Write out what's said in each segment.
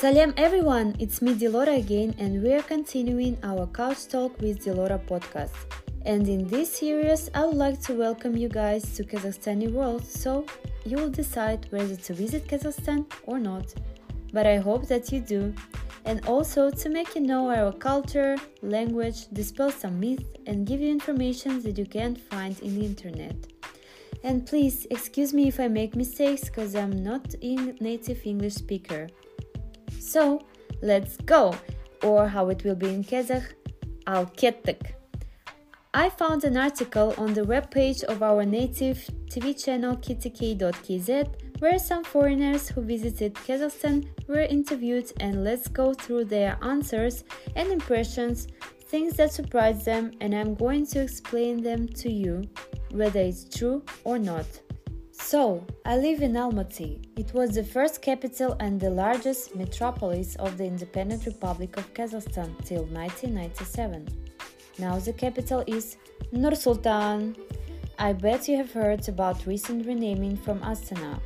Salam everyone, it's me Dilora again and we are continuing our Couch Talk with Dilora podcast. And in this series, I would like to welcome you guys to Kazakhstani world so you will decide whether to visit Kazakhstan or not. But I hope that you do. And also to make you know our culture, language, dispel some myths, and give you information that you can't find in the internet. And please excuse me if I make mistakes because I'm not a native English speaker. So let's go, or how it will be in Kazakh, al kettik. I found an article on the webpage of our native TV channel ktk.kz where some foreigners who visited Kazakhstan were interviewed and let's go through their answers and impressions, things that surprised them and I'm going to explain them to you whether it's true or not. So, I live in Almaty. It was the first capital and the largest metropolis of the Independent Republic of Kazakhstan till 1997. Now the capital is Nur Sultan. I bet you have heard about recent renaming from Astana.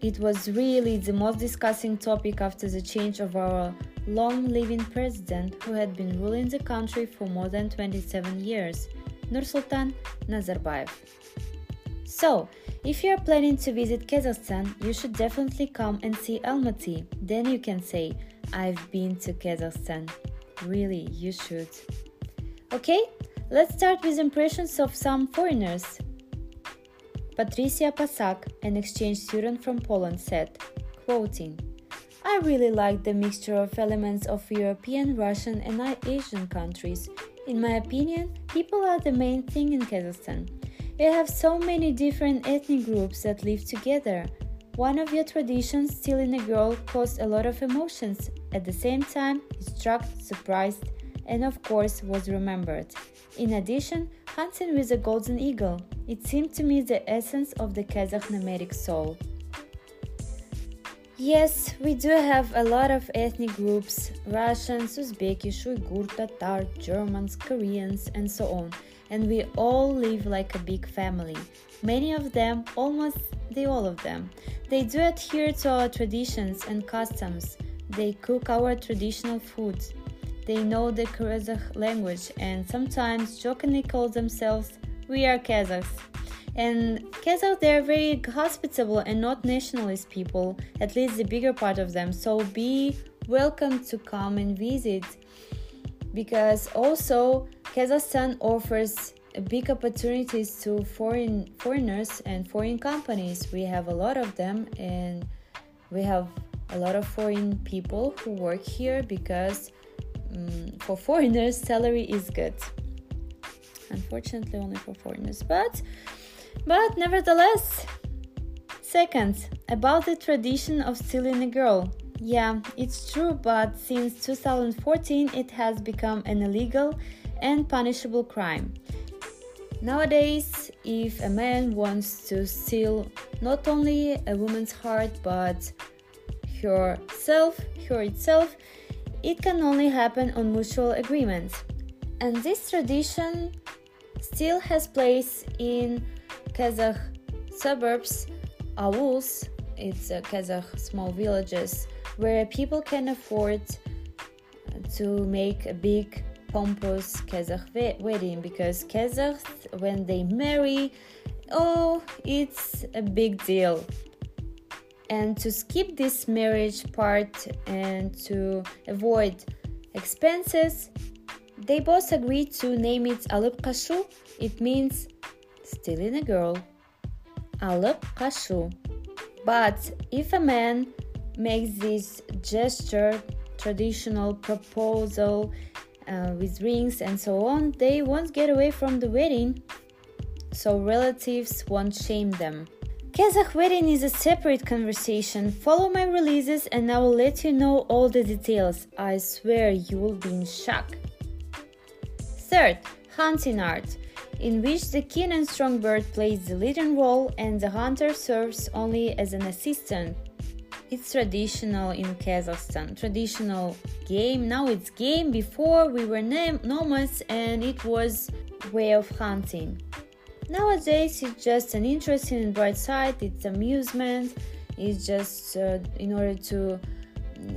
It was really the most discussing topic after the change of our long living president who had been ruling the country for more than 27 years, Nursultan Nazarbayev. So, if you are planning to visit Kazakhstan, you should definitely come and see Almaty. Then you can say, I've been to Kazakhstan. Really, you should. Okay, let's start with impressions of some foreigners. Patricia Pasak, an exchange student from Poland, said, quoting, I really like the mixture of elements of European, Russian, and Asian countries. In my opinion, people are the main thing in Kazakhstan. You have so many different ethnic groups that live together. One of your traditions, stealing a girl, caused a lot of emotions. At the same time, it struck, surprised, and of course was remembered. In addition, hunting with a golden eagle. It seemed to me the essence of the Kazakh nomadic soul. Yes, we do have a lot of ethnic groups Russians, Uzbeks, Uyghur, Tatar, Germans, Koreans, and so on and we all live like a big family. Many of them, almost all of them, they do adhere to our traditions and customs. They cook our traditional food. They know the Kazakh language and sometimes jokingly call themselves we are Kazakhs. And Kazakhs, they're very hospitable and not nationalist people, at least the bigger part of them. So be welcome to come and visit because also Kazakhstan offers big opportunities to foreign foreigners and foreign companies. We have a lot of them and we have a lot of foreign people who work here because um, for foreigners salary is good. Unfortunately only for foreigners, but but nevertheless Second, about the tradition of stealing a girl. Yeah, it's true, but since 2014 it has become an illegal and punishable crime. Nowadays, if a man wants to steal not only a woman's heart but herself, her itself, it can only happen on mutual agreement. And this tradition still has place in Kazakh suburbs, auls, it's a Kazakh small villages where people can afford to make a big pompous Kazakh wedding because Kazakhs, when they marry, oh, it's a big deal. And to skip this marriage part and to avoid expenses, they both agreed to name it Alıp Kashu. It means stealing a girl. Alıp Kashu. But if a man makes this gesture, traditional proposal uh, with rings and so on, they won't get away from the wedding, so relatives won't shame them. Kazakh wedding is a separate conversation. Follow my releases and I will let you know all the details. I swear you will be in shock. Third, hunting art, in which the keen and strong bird plays the leading role and the hunter serves only as an assistant it's traditional in Kazakhstan. Traditional game. Now it's game. Before we were nomads and it was way of hunting. Nowadays it's just an interesting and bright side. It's amusement. It's just uh, in order to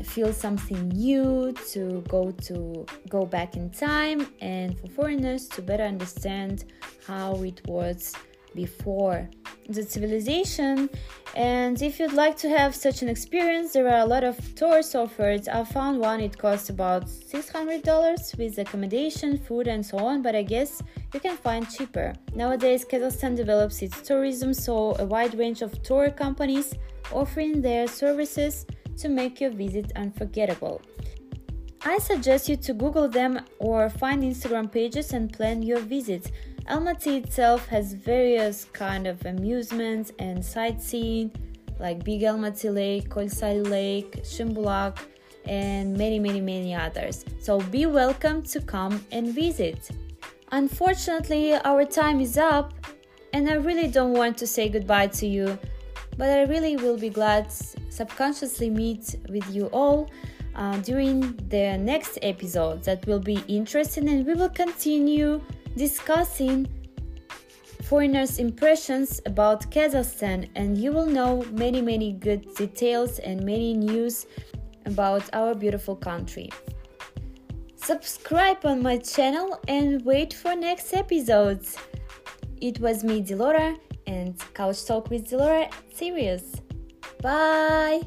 feel something new, to go to go back in time, and for foreigners to better understand how it was before the civilization. And if you'd like to have such an experience, there are a lot of tours offered. I found one, it costs about $600 with accommodation, food, and so on, but I guess you can find cheaper. Nowadays, Kazakhstan develops its tourism, so a wide range of tour companies offering their services to make your visit unforgettable. I suggest you to Google them or find Instagram pages and plan your visit. Almaty itself has various kind of amusements and sightseeing like Big Almaty Lake, Kolsai Lake, Shimbulak, and many many many others. So be welcome to come and visit. Unfortunately, our time is up and I really don't want to say goodbye to you, but I really will be glad subconsciously meet with you all uh, during the next episode that will be interesting and we will continue discussing foreigners' impressions about Kazakhstan, and you will know many, many good details and many news about our beautiful country. Subscribe on my channel and wait for next episodes. It was me, Dilora, and Couch Talk with Dilora series. Bye!